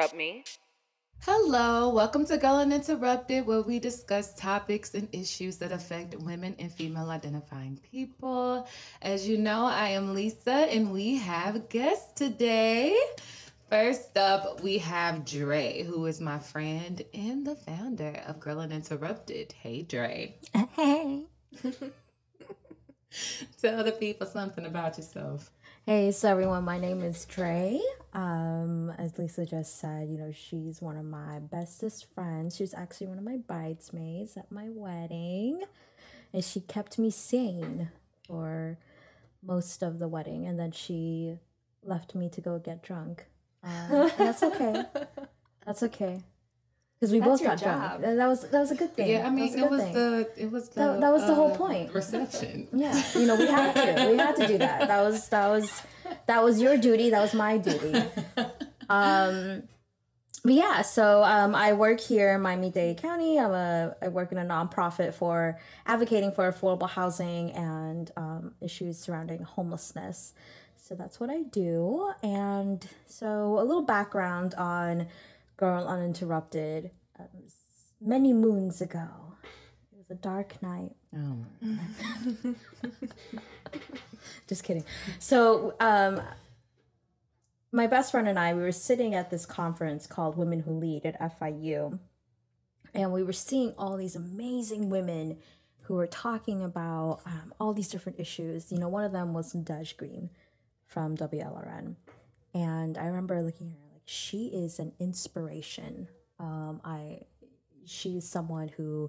interrupt me. Hello, welcome to Girl Uninterrupted, where we discuss topics and issues that affect women and female identifying people. As you know, I am Lisa, and we have guests today. First up, we have Dre, who is my friend and the founder of Girl Uninterrupted. Hey, Dre. Hey. Tell the people something about yourself. Hey, so everyone, my name is Dre. Um, as Lisa just said, you know, she's one of my bestest friends. She's actually one of my bridesmaids at my wedding. And she kept me sane for most of the wedding. And then she left me to go get drunk. And that's okay. That's okay. Because we both your got drunk. job. And That was that was a good thing. Yeah, I mean, That it was thing. the it was the That- that was the whole uh, point. reception. Yeah, you know, we had to. We had to do that. That was that was that was your duty. That was my duty. Um, but yeah, so um, I work here in Miami-Dade County. I'm a I work in a nonprofit for advocating for affordable housing and um, issues surrounding homelessness. So that's what I do. And so a little background on Girl Uninterrupted. Um, many moons ago, it was a dark night. Oh, Just kidding. So, um, my best friend and I, we were sitting at this conference called Women Who Lead at FIU, and we were seeing all these amazing women who were talking about um, all these different issues. You know, one of them was Dej Green from WLRN, and I remember looking at her like she is an inspiration. Um, I, she is someone who,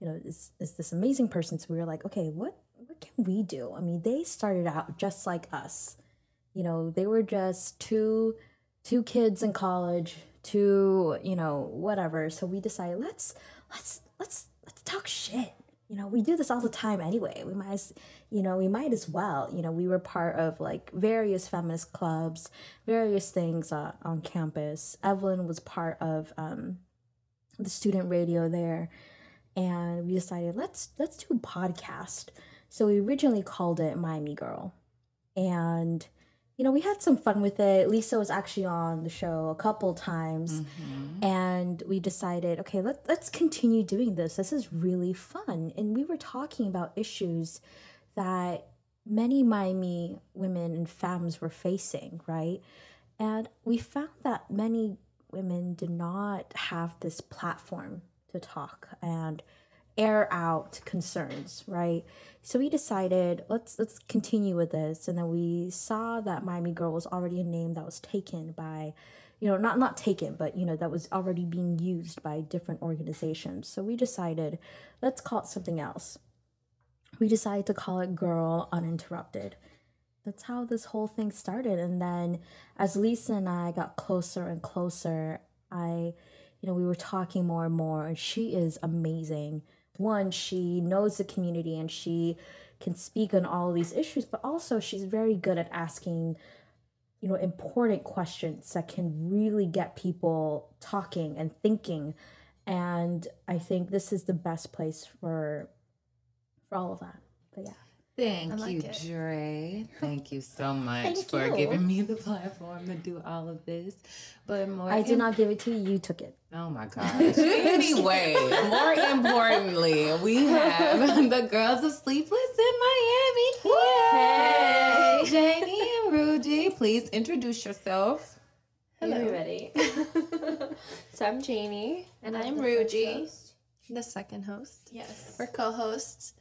you know, is is this amazing person. So we were like, okay, what what can we do? I mean, they started out just like us. You know, they were just two two kids in college, two, you know, whatever. So we decided let's let's let's let's talk shit. You know, we do this all the time anyway. We might as you know, we might as well. You know, we were part of like various feminist clubs, various things uh, on campus. Evelyn was part of um, the student radio there and we decided let's let's do a podcast. So we originally called it Miami Girl, and you know we had some fun with it. Lisa was actually on the show a couple times, mm-hmm. and we decided okay let let's continue doing this. This is really fun, and we were talking about issues that many Miami women and femmes were facing, right? And we found that many women did not have this platform to talk and air out concerns, right? So we decided let's let's continue with this, and then we saw that Miami Girl was already a name that was taken by, you know, not not taken, but you know that was already being used by different organizations. So we decided let's call it something else. We decided to call it Girl Uninterrupted that's how this whole thing started and then as lisa and i got closer and closer i you know we were talking more and more and she is amazing one she knows the community and she can speak on all of these issues but also she's very good at asking you know important questions that can really get people talking and thinking. And i think this is the best place for for all of that. But yeah Thank like you, it. Dre. Thank you so much Thank for you. giving me the platform to do all of this. But more, i did im- not give it to you you took it Oh my gosh. anyway, more importantly, we have the girls of Sleepless in Miami Hey, Janie and Ruji, please introduce yourself. Hello, everybody. so I'm Janie, and I'm Ruji, the second host. Yes. We're co-hosts,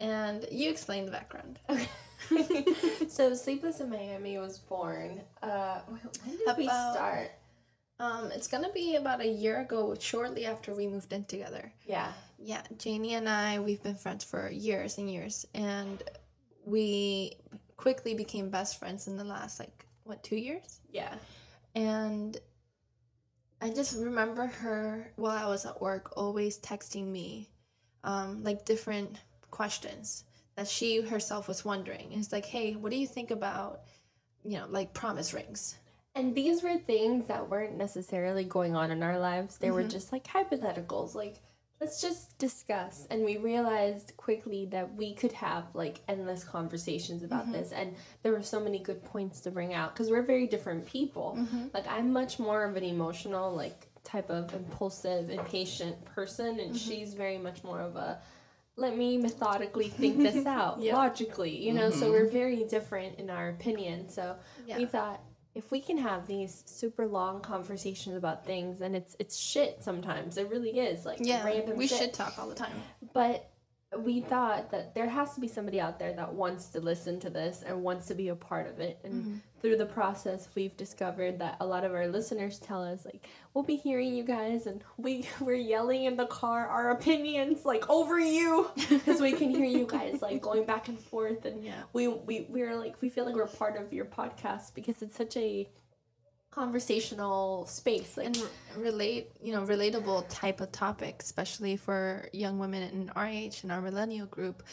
and you explain the background. Okay. so Sleepless in Miami was born. Uh, when did we start? Um, it's gonna be about a year ago, shortly after we moved in together. Yeah. Yeah, Janie and I, we've been friends for years and years, and we quickly became best friends in the last like what two years. Yeah. And I just remember her while I was at work always texting me um, like different questions that she herself was wondering. It's like, hey, what do you think about, you know, like promise rings? And these were things that weren't necessarily going on in our lives. They were Mhm. just like hypotheticals. Like, let's just discuss. And we realized quickly that we could have like endless conversations about mm-hmm. this. And there were so many good points to bring out because we're very different people. Mm-hmm. Like, I'm much more of an emotional, like, type of impulsive, impatient person. And mm-hmm. she's very much more of a, let me methodically think this out Yeah. logically, you know? So mm-hmm. we're very different in our opinion. So Yeah. we thought, if we can have these super long conversations about things and it's it's shit sometimes it really is like Yeah, random we shit. should talk all the time. but we thought that there has to be somebody out there that wants to listen to this and wants to be a part of it and Mm-hmm. through the process we've discovered that a lot of our listeners tell us like we'll be hearing you guys and we we're yelling in the car our opinions like over you because we can hear you guys like going back and forth and Yeah. we we we're like we feel like we're part of your podcast because it's such a conversational space like and relate you know relatable type of topic especially for young women in our age in our millennial group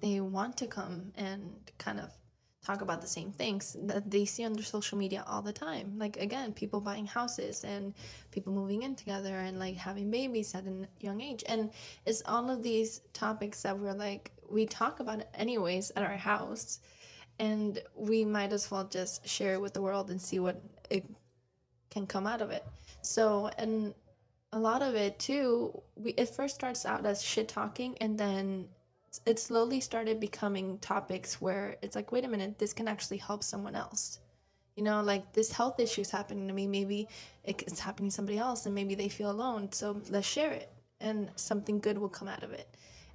they want to come and kind of talk about the same things that they see on their social media all the time. Like again people buying houses and people moving in together and like having babies at a young age. And it's all of these topics that we're like we talk about anyways at our house. And we might as well just share it with the world and see what it can come out of it. So, and a lot of it too, we it first starts out as shit talking, and then it slowly started becoming topics where it's like, wait a minute, this can actually help someone else. You know, like this health issue is happening to me. Maybe it's happening to somebody else, and maybe they feel alone. So let's share it, and something good will come out of it.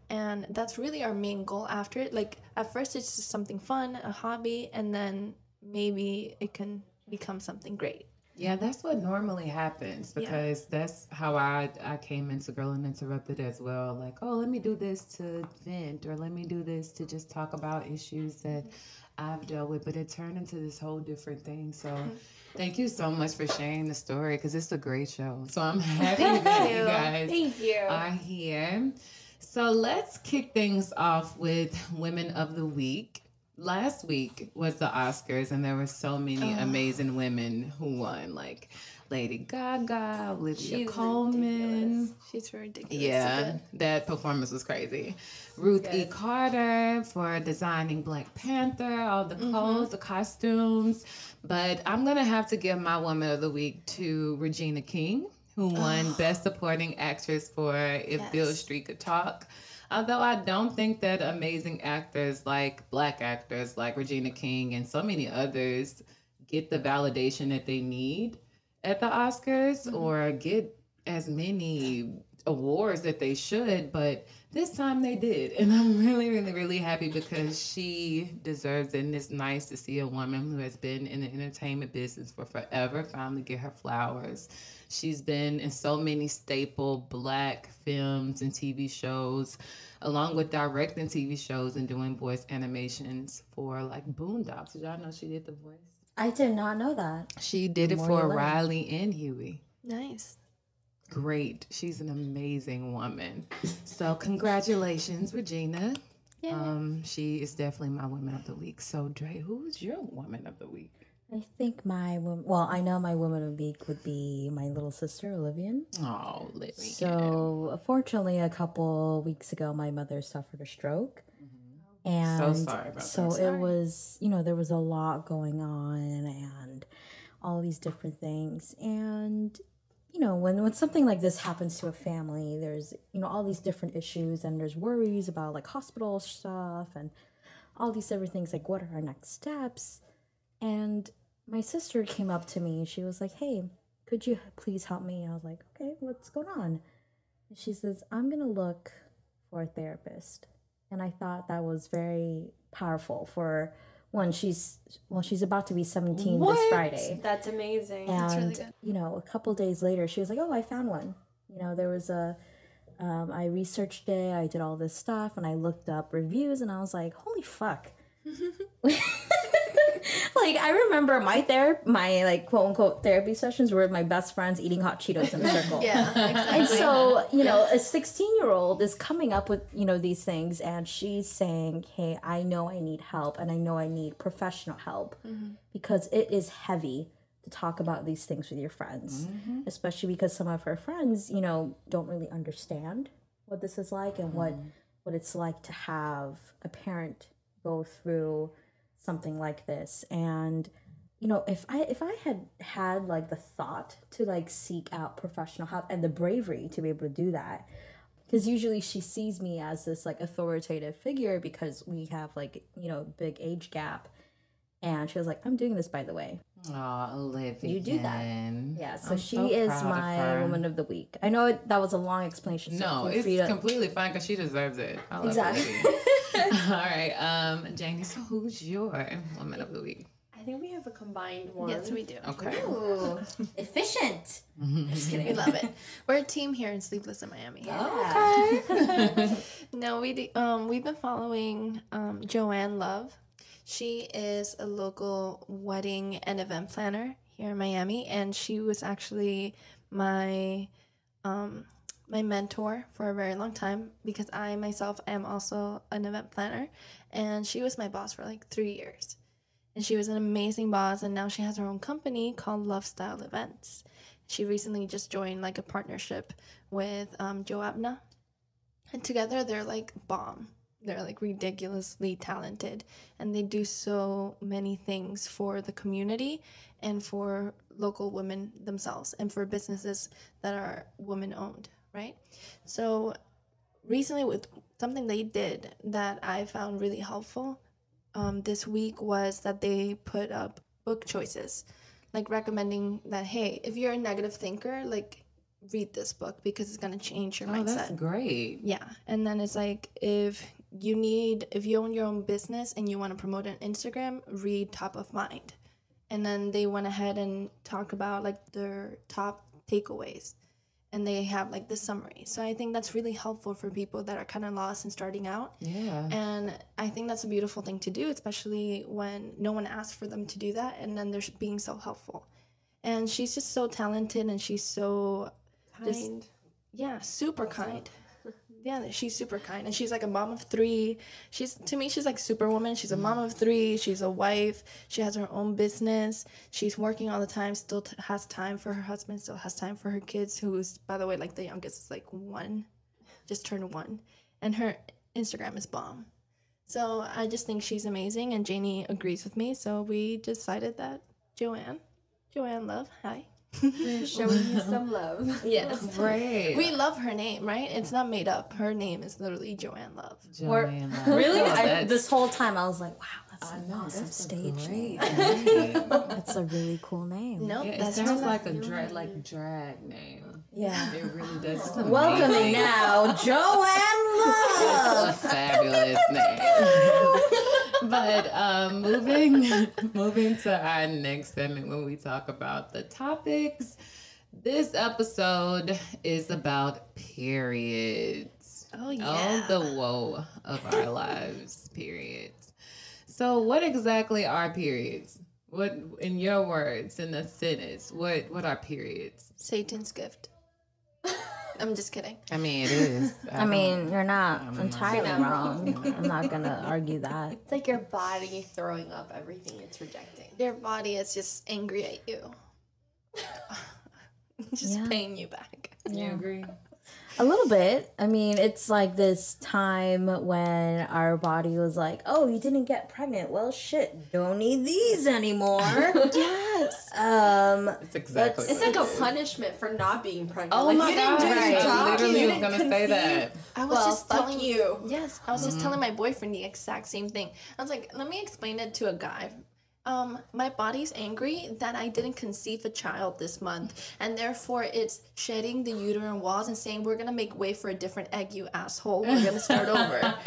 And that's really our main goal after it. Like at first, it's just something fun, a hobby, and then maybe it can become something great. Yeah, that's what normally happens Yeah. because that's how I I came into Girl Uninterrupted as well. Like, oh, let me do this to vent, or let me do this to just talk about issues that mm-hmm. I've dealt with. But it turned into this whole different thing. So, mm-hmm. thank you so much for sharing the story because it's a great show. So I'm happy that you you. guys thank you are here. So let's kick things off with Women of the Week. Last week was the Oscars, and there were so many Oh. amazing women who won, like Lady Gaga, Olivia She's Colman. ridiculous. She's ridiculous. Yeah, that performance was crazy. Ruth E. Carter for designing Black Panther, all the mm-hmm. clothes, the costumes. But I'm gonna have to give my Woman of the Week to Regina King, who won oh. Best Supporting Actress for If Beale Yes. Street Could Talk. Although I don't think that amazing actors like Black actors like Regina King and so many others get the validation that they need at the Oscars mm-hmm. or get as many awards that they should, but this time they did. And I'm really, really, really happy because she deserves it. And it's nice to see a woman who has been in the entertainment business for forever finally get her flowers. She's been in so many staple black films and TV shows, along with directing TV shows and doing voice animations for like Boondocks. Did y'all know she did the voice? I did not know that. She did it More for. Riley and Huey. Nice. Great. She's an amazing woman. So congratulations, Regina. Um, she is definitely my woman of the week. So Dre, who's your woman of the week? I think my wom- well, I know my woman of the week would be my little sister Olivia. Oh, Livy. So, unfortunately, a couple weeks ago, my mother suffered a stroke, and Mm-hmm. So sorry about so that. it was, you know, there was a lot going on, and all these different things, and you know, when when something like this happens to a family, there's you know all these different issues, and there's worries about like hospital stuff and all these different things, like what are our next steps, and my sister came up to me. She was like, "Hey." Could you please help me? I was like, okay, what's going on? And she says, I'm to look for a therapist. And I thought that was very powerful for when she's well, she's about to be 17 What? this Friday. that's amazing That's And really good. you know, a couple days later, she was like, "Oh, I found one." You know, there was a. Um, I researched it. I did all this stuff, and I looked up reviews, and I was like, "Holy fuck!" like I remember my therapy, my like quote unquote therapy sessions were with my best friends eating hot Cheetos in a circle. Yeah, exactly. And so, you know, a 16 year old is coming up with, you know, these things and she's saying, Hey, I know I need help and I know I need professional help mm-hmm. because it is heavy to talk about these things with your friends, mm-hmm. especially because some of her friends, you know, don't really understand what this is like and what mm-hmm. what it's like to have a parent go through something like this and you know if i if i had had like the thought to like seek out professional help and the bravery to be able to do that because usually she sees me as this like authoritative figure because we have like you know big age gap and she was like i'm doing this by the way Oh, Olivia. You do that. yeah so I'm she so is proud of my woman of the week i know it, that was a long explanation so No, it's to- completely fine because she deserves it. I love Exactly. Olivia. All right, um, Janie. So who's your woman of the week? I think we have a combined one. Yes, we do. Okay. Ooh, efficient just kidding We love it. We're a team here in Sleepless in Miami. yeah. No, we do, um we've been following um, Joanne Love. She is a local wedding and event planner here in Miami, and she was actually my um, my mentor for a very long time because I myself am also an event planner, and she was my boss for like three years, and she was an amazing boss, and now she has her own company called Love Style Events. She recently just joined like a partnership with um, Joe Abna, and together they're like bomb. They're like ridiculously talented and they do so many things for the community and for local women themselves and for businesses that are women owned, right? So recently with something they did that I found really helpful um, this week was that they put up book choices, like recommending that hey, if you're a negative thinker, like read this book because it's gonna change your Oh, mindset. that's great. Yeah. And then it's like if you need if you own your own business and you want to promote on Instagram, read Top of Mind. And then they went ahead and talk about like their top takeaways. And they have like the summary. So I think that's really helpful for people that are kind of lost and starting out. Yeah. And I think that's a beautiful thing to do, especially when no one asked for them to do that and then they're being so helpful. And she's just so talented and she's so Just- Kind. yeah, super kind. Yeah, she's super kind, and she's like a mom of three. She's to me, she's like superwoman. She's a mom of three. She's a wife. She has her own business. She's working all the time. Still t- has time for her husband. Still has time for her kids. Who's, by the way, like the youngest is like one, just turned one, and her Instagram is bomb. So I just think she's amazing, and Janie agrees with me. So we decided that Joanne, Joanne Love, hi. Showing you some love. Yes. Great. We love her name, right? It's not made up. Her name is literally Joanne Love. Joanne Love. really Oh, I, this whole time i was like wow that's I an know, awesome that's stage name great name. that's a really cool name No, Yeah, it sounds like a drag, like drag name. yeah It really does. It's welcoming now joanne It's love a fabulous name. But um, moving moving to our next segment when we talk about the topics. This episode is about periods. Oh yeah. Oh, the woe of our lives. Periods. So, what exactly are periods? What, in your words, in a sentence, what what are periods? Satan's gift. I'm just kidding. I mean, it is. I mean, you're not I'm not- entirely You're not wrong. I'm not gonna argue that. It's like your body throwing up everything it's rejecting. Your body is just angry at you. just Yeah. paying you back. you agree? A little bit. I mean, it's like this time when our body was like, "Oh, you didn't get pregnant. Well, shit, don't need these anymore." yes. um, It's exactly. It's like it a is. punishment for not being pregnant. Oh like, my you god! didn't do your job. I literally you was didn't gonna say that. I was Well, just fuck telling you. Yes, I was just telling my boyfriend the exact same thing. I was like, let me explain it to a guy. Um, my body's angry that I didn't conceive a child this month, and therefore it's shedding the uterine walls and saying we're gonna make way for a different egg, you asshole. We're gonna start over.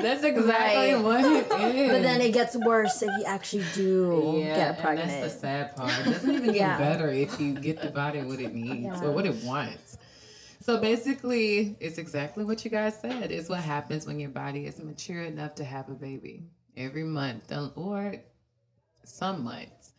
That's exactly Right. what it is. but then it gets worse if you actually do yeah, get pregnant. that's the sad part. It doesn't even get Yeah. better if you get the body what it needs Yeah. or what it wants. So basically, it's exactly what you guys said. It's what happens when your body is mature enough to have a baby every month or some months.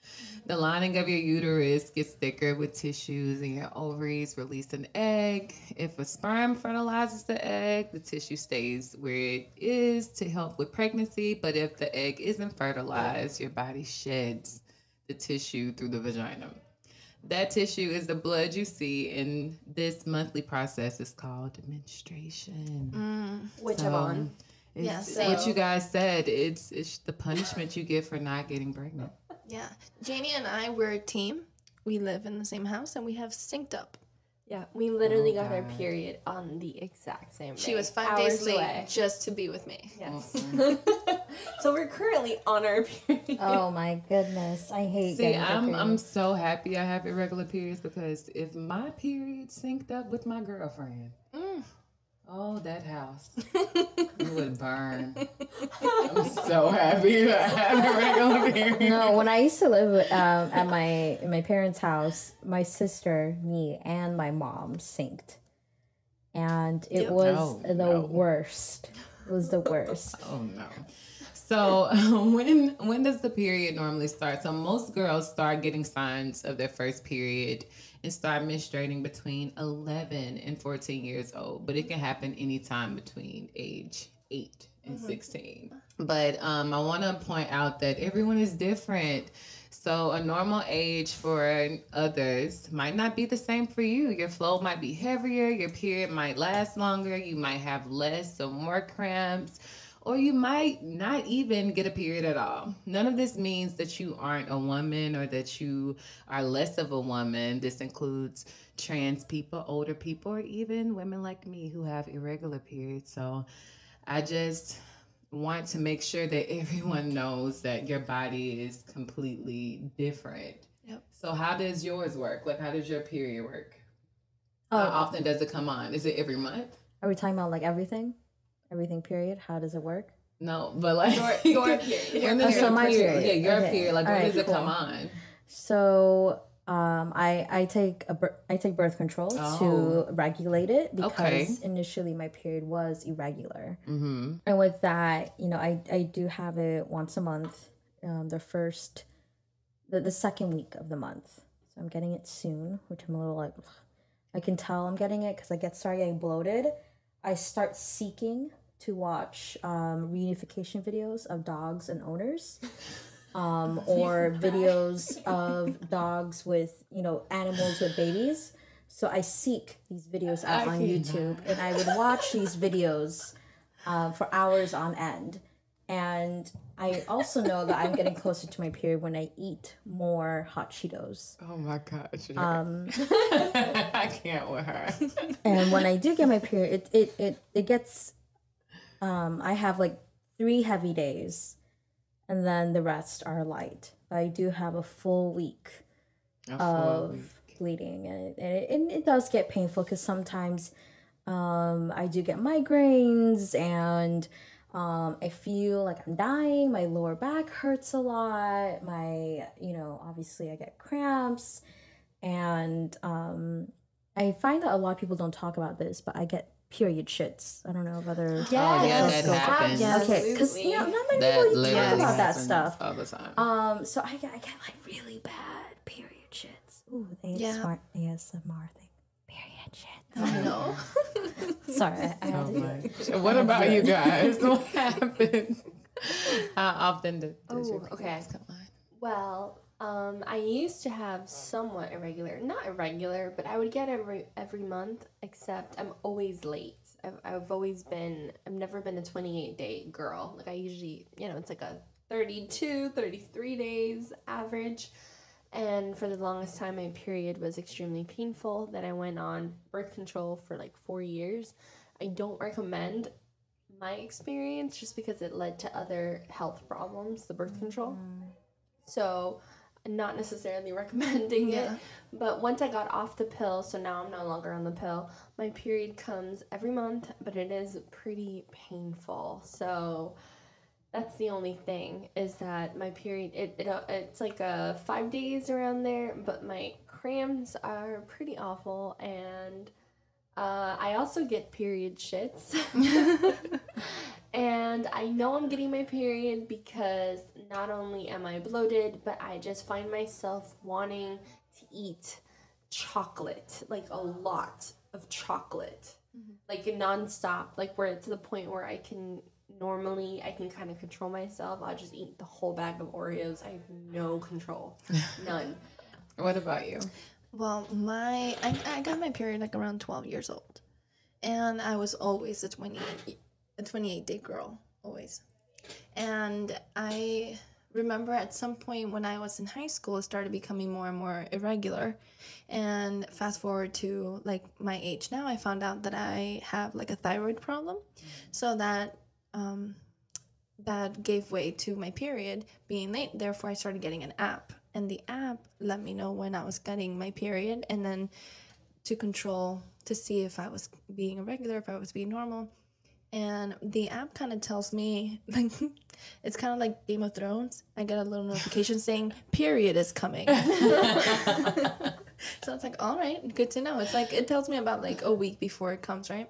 The lining of your uterus gets thicker with tissues, and your ovaries release an egg. If a sperm fertilizes the egg, the tissue stays where it is to help with pregnancy. But if the egg isn't fertilized, your body sheds the tissue through the vagina. that tissue is the blood you see, and this monthly process is called menstruation. Mm, Which So, I'm on. It's, Yeah, it's what you guys said. It's it's the punishment you get for not getting pregnant. yeah. Janie and I, we're a team. We live in the same house and we have synced up. Yeah, we literally Oh, got our period on the exact same day. She was five days late away. just to be with me. Yes. so we're currently on our period. Oh my goodness, I hate. See, getting I'm I'm so happy I have irregular periods because if my period synced up with my girlfriend, Mm. Oh that house, it would burn. I'm so happy that I have irregular periods. No, when I used to live um, at my in my parents' house, my sister, me, and my mom synced, and it Yep. was Oh, the no. worst. It was the worst. Oh no. So when when does the period normally start? So most girls start getting signs of their first period and start menstruating between 11 and 14 years old, but it can happen anytime between age 8 and 16. But um, I want to point out that everyone is different. So a normal age for others might not be the same for you. Your flow might be heavier, your period might last longer, you might have less or more cramps, or you might not even get a period at all. None of this means that you aren't a woman or that you are less of a woman. This includes trans people, older people, or even women like me who have irregular periods. So I just want to make sure that everyone knows that your body is completely different. Yep. So how does yours work? Like how does your period work? Oh, How often does it come on? Is it every month? are we talking about like everything? Everything. Period. How does it work? No, but like Your- your period. When Oh, so your my period. Yeah, your Okay. period. Like when Alright, does it come on? So um, I I take a bir- I take birth control Oh. to regulate it because Okay. initially my period was irregular, Mm-hmm. and with that, you know, I I do have it once a month, um, the first, the the second week of the month. So I'm getting it soon, which I'm a little like, I can tell I'm getting it because I get start getting bloated. I start seeking to watch um, reunification videos of dogs and owners um, or videos of dogs with you know animals with babies. So I seek these videos out I on. YouTube, and I would watch these videos uh, for hours on end. And I also know that I'm getting closer to my period when I eat more hot Cheetos. Oh my gosh. Um, I can't with her. and when I do get my period, it it it, it gets. Um, I have like three heavy days, and then the rest are light. But I do have a full week A full of week. bleeding, and it, and it, and it does get painful because sometimes um, I do get migraines and. Um, I feel like I'm dying. My lower back hurts a lot. My, you know, obviously I get cramps, and um, I find that a lot of people don't talk about this, but I get period shits. I don't know if other Oh, yeah, that Yes, happens. okay, because you know, not many That people talk about that stuff. all the time. Um, so I get, I get like really bad period shits. Ooh, the Yeah. ASMR, ASMR thing. Period shit. I know. Sorry, I, I had Oh to do my it. gosh. What about you guys? What happened? How often do- does your Oh, okay. come on? Well, um, I used to have somewhat irregular, not irregular, but I would get every every month. Except I'm always late. I've I've always been. I've never been a 28 day girl. Like I usually, you know, it's like a 32, 33 days average. And for the longest time, my period was extremely painful. Then I went on birth control for like four years. I don't recommend my experience just because it led to other health problems, the birth control. So, not necessarily recommending Yeah. it. But once I got off the pill, so now I'm no longer on the pill, my period comes every month, but it is pretty painful. So, that's the only thing is that my period it, it uh, it's like uh 5 days around there, but my cramps are pretty awful and uh, I also get period shits. and I know I'm getting my period because not only am I bloated, but I just find myself wanting to eat chocolate, like a lot of chocolate, mm-hmm. like nonstop, like where to the point where I can normally I can kind of control myself. I'll just eat the whole bag of Oreos. I have no control, none. What about you? Well, my I, I got my period like around 12 years old. And I was always a 28 a 28 day girl, always. And I remember at some point when I was in high school it started becoming more and more irregular. And fast forward to like my age now, I found out that I have like a thyroid problem. So that um that gave way to my period being late. Therefore, I started getting an app, and the app let me know when I was getting my period, and then to control to see if I was being irregular, if I was being normal. And the app kind of tells me, like, it's kind of like Game of Thrones. I get a little notification saying period is coming. so it's like, all right, good to know. It's like it tells me about like a week before it comes, right?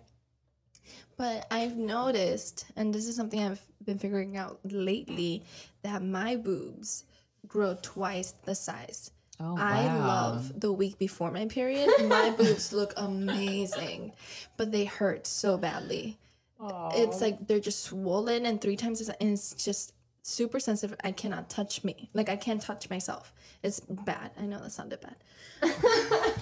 But I've noticed, and this is something I've been figuring out lately, that my boobs grow twice the size. Oh, I wow. love the week before my period. My boobs look amazing, but they hurt so badly. It's like they're just swollen and three times and it's just super sensitive. I cannot touch me. Like I can't touch myself. It's bad. I know that sounded bad.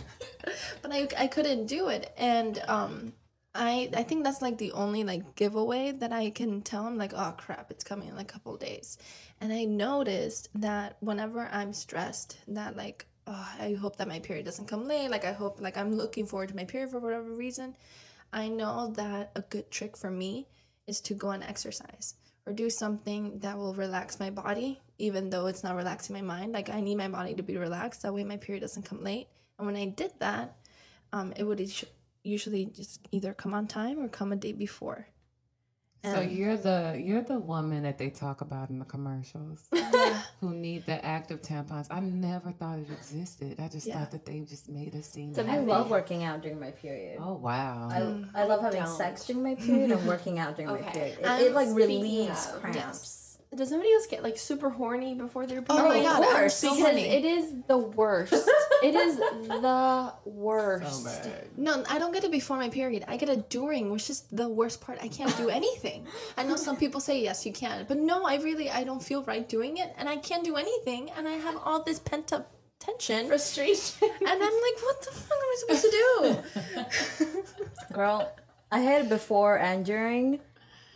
but I I couldn't do it. And um I I think that's like the only like giveaway that I can tell him like oh crap it's coming in like a couple days. And I noticed that whenever I'm stressed that like oh I hope that my period doesn't come late like I hope like I'm looking forward to my period for whatever reason. I know that a good trick for me is to go and exercise or do something that will relax my body even though it's not relaxing my mind. Like I need my body to be relaxed that way my period doesn't come late. And when I did that, um, it would usually just either come on time or come a day before. So And- you're the you're the woman that they talk about in the commercials who need the active tampons. I never thought it existed. I just Yeah. thought that they just made a scene. So I happy. love working out during my period. Oh wow. I, I love having don't. sex during my period and working out during my period. It, it like speaking relieves of- cramps. Does somebody else get like super horny before their period? Oh my god, I'm course, so because horny. it is the worst. it is the worst. so. No, I don't get it before my period. I get it during, which is the worst part. I can't do anything. I know some people say yes, you can, but no, I really I don't feel right doing it, and I can't do anything, and I have all this pent up tension, frustration, and I'm like, what the fuck am I supposed to do? Girl, I had it before and during,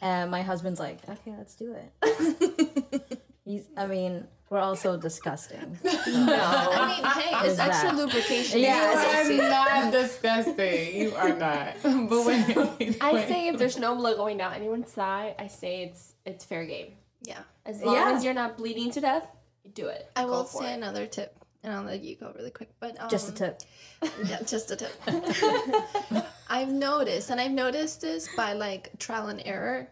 and my husband's like, okay, let's do it. He's, I mean, we're all so disgusting. No, I mean, hey, it's extra that- lubrication. Yeah, You are not disgusting. You are not. But wait, I wait. say if there's no blood going down anyone's thigh, I say it's it's fair game. yeah. As long Yeah. as you're not bleeding to death, do it. I Go will say it. another tip, and I'll let you go really quick. But um, Just a tip. Yeah, just a tip. I've noticed, and I've noticed this by like trial and error.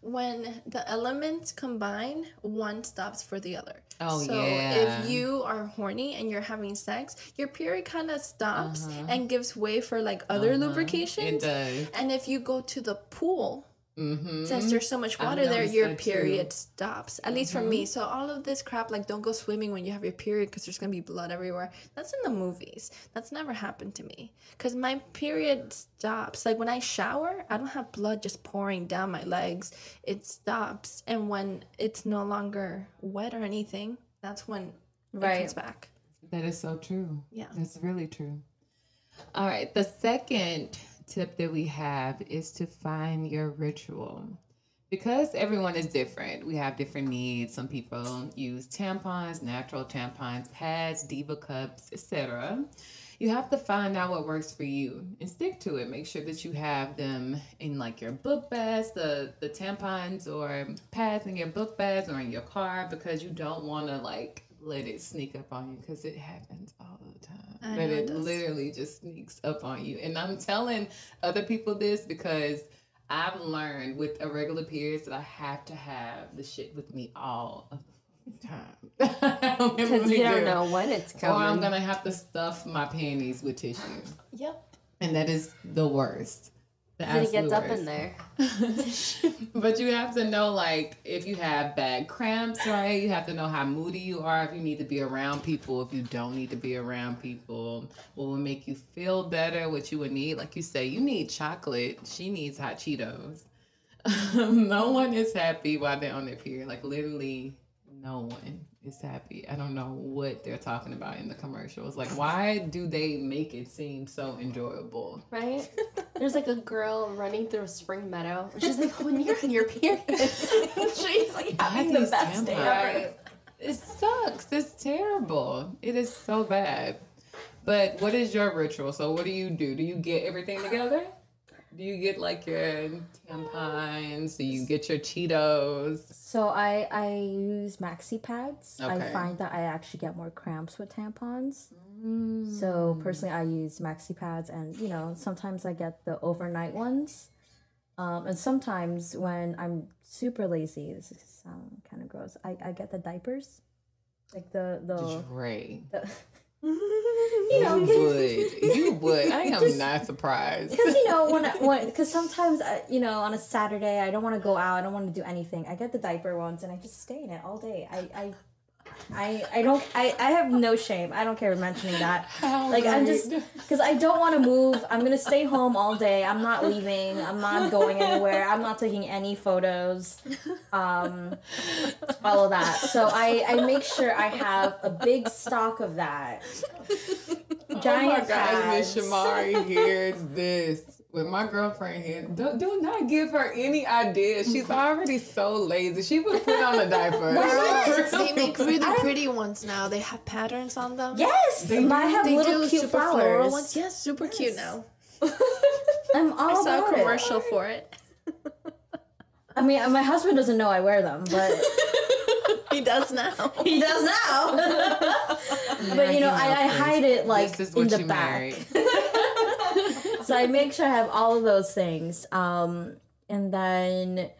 when the elements combine, one stops for the other. Oh, so yeah. if you are horny and you're having sex, your period kind of stops Uh-huh. and gives way for like other Uh-huh. lubrication. It does. And if you go to the pool, Mm-hmm. since there's so much water there, your that too. period stops. At least for me. So all of this crap, like don't go swimming when you have your period because there's gonna be blood everywhere. That's in the movies. That's never happened to me. Cause my period stops. Like when I shower, I don't have blood just pouring down my legs. It stops, and when it's no longer wet or anything, that's when it Right. comes back. That is so true. Yeah. That's really true. All right. The second tip that we have is to find your ritual. Because everyone is different, we have different needs. Some people use tampons, natural tampons, pads, diva cups, etc. You have to find out what works for you and stick to it. Make sure that you have them in like your book bags, the the tampons or pads in your book bags or in your car because you don't want to like let it sneak up on you because it happens all the time. I know it it literally just sneaks up on you. And I'm telling other people this because I've learned with irregular periods that I have to have the shit with me all of the time. Because you don't know when it's coming. Or. I'm gonna have to stuff my panties with tissue, Yep. and that is the worst. It gets up in there. but you have to know, like, if you have bad cramps, right? You have to know how moody you are. If you need to be around people, if you don't need to be around people, what will make you feel better? What you would need, like you say, you need chocolate. She needs hot Cheetos. no one is happy while they're on their period. Like literally, no one is happy. I don't know what they're talking about in the commercials. Like, why do they make it seem so enjoyable? Right? There's like a girl running through a spring meadow. She's like, when you're in your period, she's like having the best day ever. It sucks. It's terrible. It is so bad. But what is your ritual? So what do you do? Do you get everything together? Do you get like your tampons? Do you get your Cheetos? So I I use maxi pads. Okay. I find that I actually get more cramps with tampons. Mm. So personally, I use maxi pads, and you know sometimes I get the overnight ones, um, and sometimes when I'm super lazy, this is sound kind of gross. I, I get the diapers, like the the, Dre. the You know, would. You would. I am Just- not surprised. because you know when I, when because sometimes I, you know on a Saturday I don't want to go out I don't want to do anything I get the diaper ones and I just stay in it all day I I I, I don't I, I have no shame. I don't care mentioning that. How like I'm just because I don't want to move. I'm gonna stay home all day. I'm not leaving. I'm not going anywhere. I'm not taking any photos. Um all of that. So I I make sure I have a big stock of that. Giant oh my God, Miss. Shamari hears this. With my girlfriend here, do, do not give her any ideas. She's mm-hmm. already so lazy. She would put on a diaper. not? they make really pretty ones now. They have patterns on them. Yes, They I have They little do cute super flowers. floral ones. Yes, super cute now. I'm all I saw about a it. commercial for it. I mean, my husband doesn't know I wear them, but He does now. he does now. but you know, I, I hide it like this is in the you back. Married. so I make sure I have all of those things, um, and then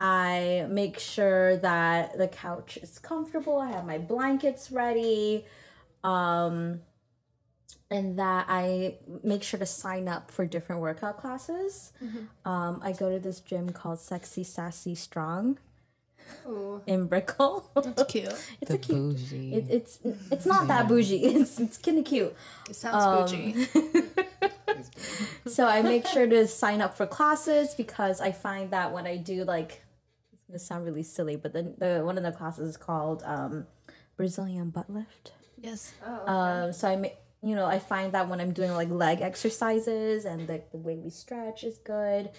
I make sure that the couch is comfortable. I have my blankets ready. Um, and that I make sure to sign up for different workout classes. Um, I go to this gym called Sexy Sassy Strong Ooh. in Brickell. That's cute. it's The a cute. bougie. It, it's it's not that bougie. It's it's kind of cute. It sounds bougie. so I make sure to sign up for classes because I find that when I do like, it's gonna sound really silly, but the, the one of the classes is called um, Brazilian butt lift. Yes. Oh, Um, so I make you know I find that when I'm doing like leg exercises and the, the way we stretch is good.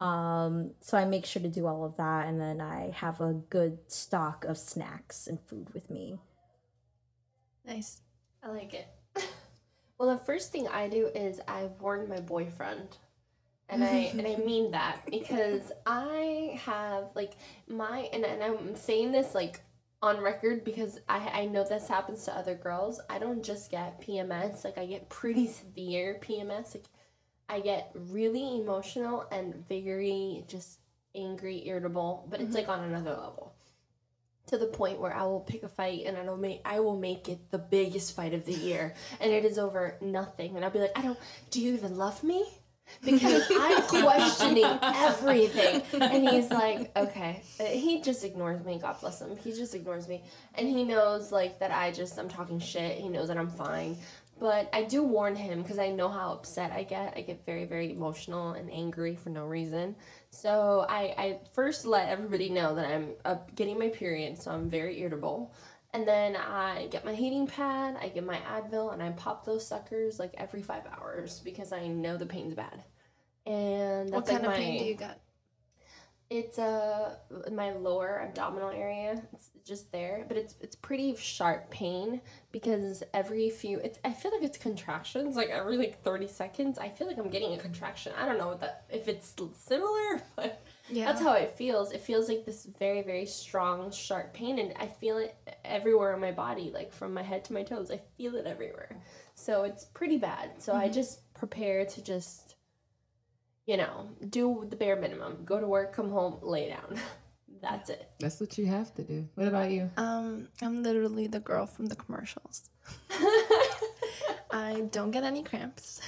Um, so I make sure to do all of that, and then I have a good stock of snacks and food with me. Nice. I like it. Well, the first thing I do is I warn my boyfriend. And I and I mean that because I have like my and, and I'm saying this like on record because I I know this happens to other girls. I don't just get PMS, like I get pretty severe PMS. Like I get really emotional and very just angry, irritable, but it's mm-hmm. like on another level. To the point where I will pick a fight and I will make I will make it the biggest fight of the year, and it is over nothing. And I'll be like, I don't. Do you even love me? Because I'm questioning everything, and he's like, okay. Uh, He just ignores me. God bless him. He just ignores me, and he knows like that. I just I'm talking shit. He knows that I'm fine. But I do warn him because I know how upset I get. I get very, very emotional and angry for no reason. So I, I first let everybody know that I'm uh, getting my period, so I'm very irritable. And then I get my heating pad, I get my Advil, and I pop those suckers like every five hours because I know the pain's bad. And What kind like of my, pain do you get? It's uh my lower abdominal area. It's just there, but it's it's pretty sharp pain because every few it's I feel like it's contractions like every like 30 seconds. I feel like I'm getting a contraction. I don't know what that if it's similar, but Yeah. that's how it feels. It feels like this very very strong sharp pain and I feel it everywhere in my body like from my head to my toes. I feel it everywhere. So it's pretty bad. So I just prepare to just you know, do the bare minimum. Go to work, come home, lay down. That's it. That's what you have to do. What about you? Um, I'm literally the girl from the commercials. I don't get any cramps.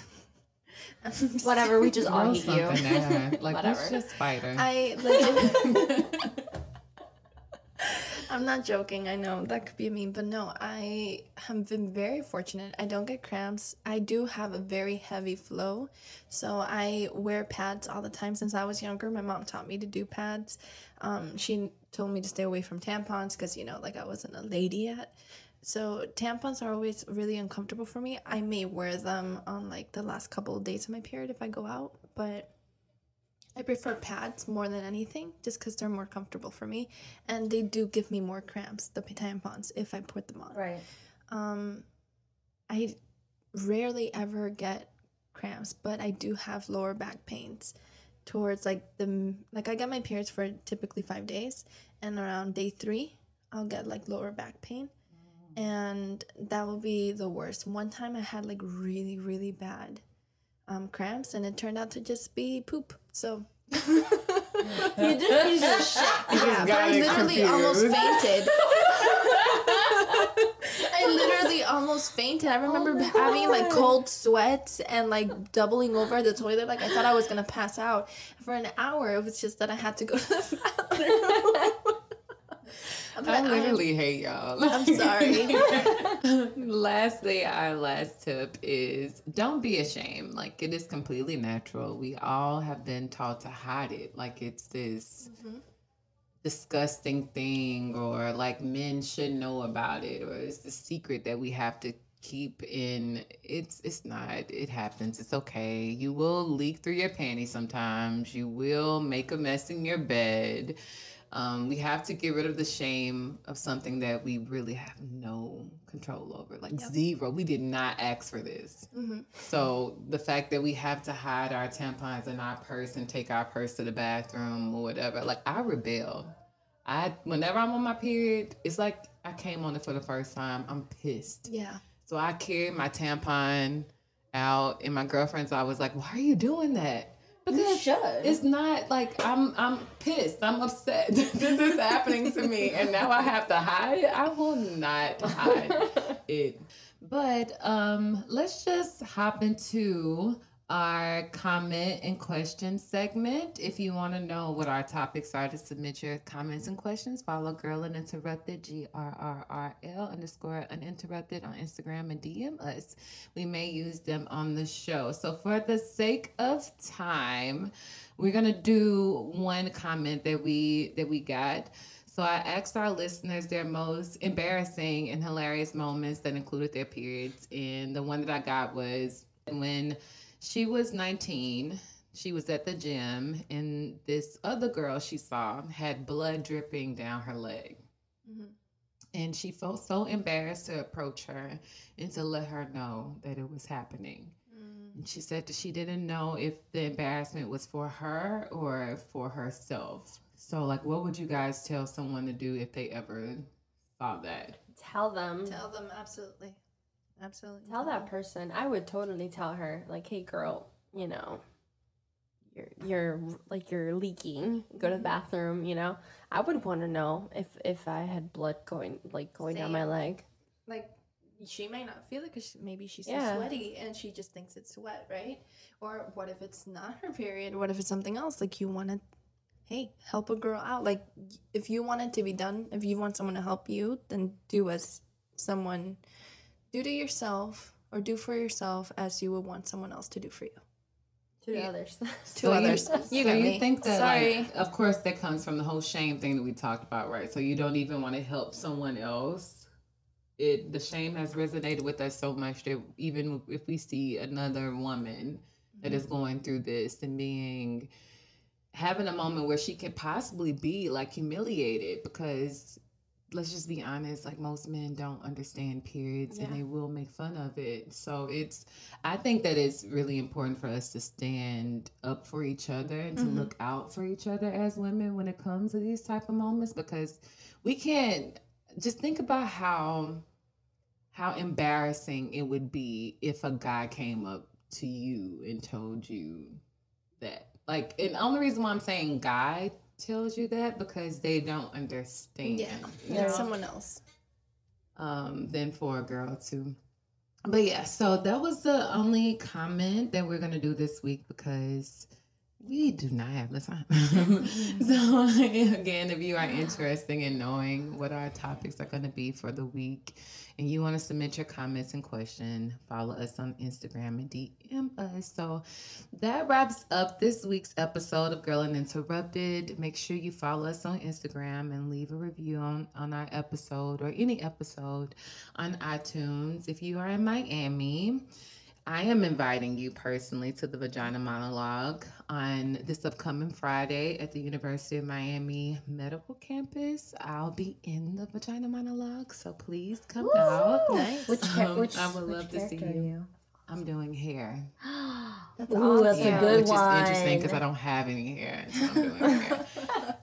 Whatever, we just all Throw hate you. something at. Like, let's Whatever. just fight her. I like. I'm not joking. I know that could be a meme, but no, I have been very fortunate. I don't get cramps. I do have a very heavy flow, so I wear pads all the time since I was younger. My mom taught me to do pads. Um, she told me to stay away from tampons because you know, like I wasn't a lady yet. So tampons are always really uncomfortable for me. I may wear them on like the last couple of days of my period if I go out, but I prefer pads more than anything just because they're more comfortable for me. And they do give me more cramps, the tampons, if I put them on. Right. Um, I rarely ever get cramps, but I do have lower back pains towards like the, like I get my periods for typically five days. And around day three, I'll get like lower back pain. And that will be the worst. One time I had like really, really bad um, cramps, and it turned out to just be poop. So You just need to shit. yeah, but I it literally almost fainted. I literally almost fainted. I remember my having like cold sweats and like doubling over at the toilet. Like I thought I was gonna pass out for an hour. It was just that I had to go to the bathroom. I I'm- literally hate y'all. I'm sorry. Lastly, our last tip is don't be ashamed. Like it is completely natural. We all have been taught to hide it. Like it's this Mhm. disgusting thing, or like men should know about it, or it's the secret that we have to keep in. It's it's not. It happens. It's okay. You will leak through your panties sometimes. You will make a mess in your bed. Um, we have to get rid of the shame of something that we really have no control over, like Yep. zero. We did not ask for this. Mhm. So the fact that we have to hide our tampons in our purse and take our purse to the bathroom or whatever, like I rebel. I whenever I'm on my period, it's like I came on it for the first time. I'm pissed. Yeah. So I carry my tampon out, and my girlfriend's always like, "Why are you doing that?" Should. It's not like I'm I'm pissed. I'm upset. this is happening to me and now I have to hide it. I will not hide it. But um let's just hop into our comment and question segment. If you want to know what our topics are to submit your comments and questions, follow Girl Uninterrupted, G R R R L underscore uninterrupted on Instagram and DM us. We may use them on the show. So, for the sake of time, we're gonna do one comment that we that we got. So I asked our listeners their most embarrassing and hilarious moments that included their periods, and the one that I got was when she was 19. She was at the gym, and this other girl she saw had blood dripping down her leg. Mhm. And she felt so embarrassed to approach her and to let her know that it was happening. Mm. And she said that she didn't know if the embarrassment was for her or for herself. So, like, what would you guys tell someone to do if they ever saw that? Tell them. Tell them absolutely, absolutely. Tell that person. I would totally tell her, like, hey, girl, you know, you're you're like you're leaking. Go to the mm-hmm. bathroom. You know, I would want to know if if I had blood going like going down my leg. like she may not feel it because maybe she's so Yeah. sweaty and she just thinks it's sweat, right? Or what if it's not her period? What if it's something else? Like you want to, hey, help a girl out. Like if you want it to be done, if you want someone to help you, then do as someone, do to yourself or do for yourself as you would want someone else to do for you. To Yeah. others. To So you- others. You so got you me. think that, Sorry. like, of course, that comes from the whole shame thing that we talked about, right? So you don't even want to help someone else. It the shame has resonated with us so much that even if we see another woman that is mm-hmm. going through this and being having a moment where she could possibly be like humiliated because let's just be honest like most men don't understand periods and they will make fun of it so it's i think that it's really important for us to stand up for each other and to Mhm. look out for each other as women when it comes to these type of moments because we can't just think about how how embarrassing it would be if a guy came up to you and told you that. Like, and the only reason why I'm saying guy tells you that because they don't understand. Yeah, you know? someone else. um, than for a girl too. But yeah, so that was the only comment that we're gonna do this week because we do not have the time. so, again, if you are interested in knowing what our topics are going to be for the week and you want to submit your comments and question, follow us on Instagram and DM us. So, that wraps up this week's episode of Girl Uninterrupted. Make sure you follow us on Instagram and leave a review on, on our episode or any episode on iTunes. If you are in Miami, I am inviting you personally to the Vagina Monologue on this upcoming Friday at the University of Miami Medical Campus. I'll be in the Vagina Monologue, so please come Woo! out. Nice. Which, char- Um, which I would which love to see character are you. I'm doing hair. That's Ooh, that's awesome. a good which one. Which is interesting because I don't have any hair. So I'm doing hair.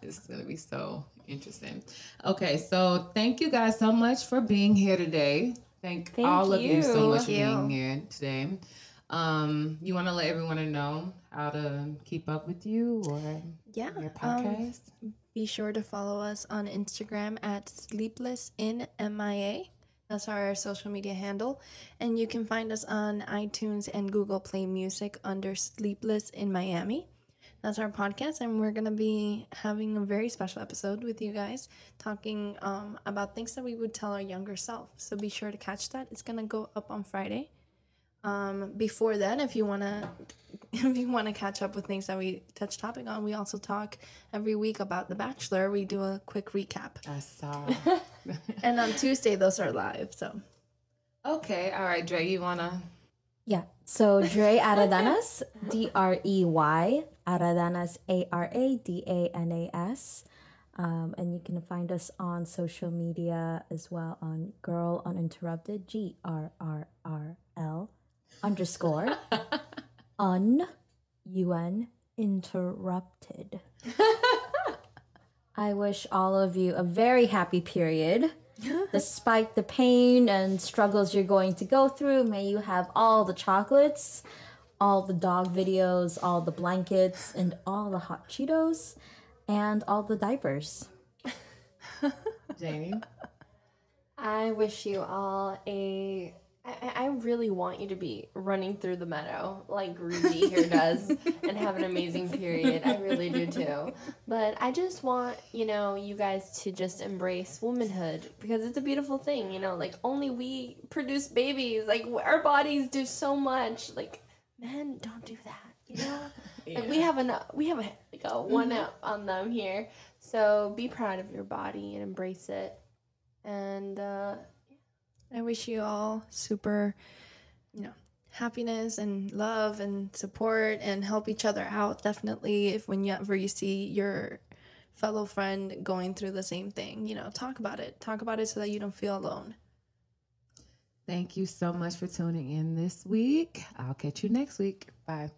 It's gonna be so interesting. Okay, so thank you guys so much for being here today. Thank, Thank all of you so you. much for being you. here today. Um, you want to let everyone know how to keep up with you or Yeah. your um, podcast? be sure to follow us on Instagram at Sleepless in MIA. That's our social media handle. And you can find us on iTunes and Google Play Music under Sleepless in Miami. That's our podcast, and we're gonna be having a very special episode with you guys, talking um, about things that we would tell our younger self. So be sure to catch that. It's gonna go up on Friday. Um, before then, if you wanna, if you wanna catch up with things that we touch topic on, we also talk every week about The Bachelor. We do a quick recap, I saw. and on Tuesday those are live. So okay, all right, Dre, you wanna? Yeah. So Dre Aradanas, D R E Y, Aradanas, A R A D A N A S. Um, and you can find us on social media as well on Girl Uninterrupted, G R R R L underscore un un interrupted. I wish all of you a very happy period. Despite the pain and struggles you're going to go through, may you have all the chocolates, all the dog videos, all the blankets, and all the hot Cheetos, and all the diapers. Jamie. I wish you all a. I, I really want you to be running through the meadow like Ruby here does and have an amazing period. I really do too. But I just want, you know, you guys to just embrace womanhood because it's a beautiful thing, you know, like only we produce babies. Like our bodies do so much. Like men don't do that, you know? Like we have a we have a like a one up on them here. So be proud of your body and embrace it. And uh I wish you all super, you know, happiness and love and support and help each other out. Definitely, if whenever you see your fellow friend going through the same thing, you know, talk about it. Talk about it so that you don't feel alone. Thank you so much for tuning in this week. I'll catch you next week. Bye.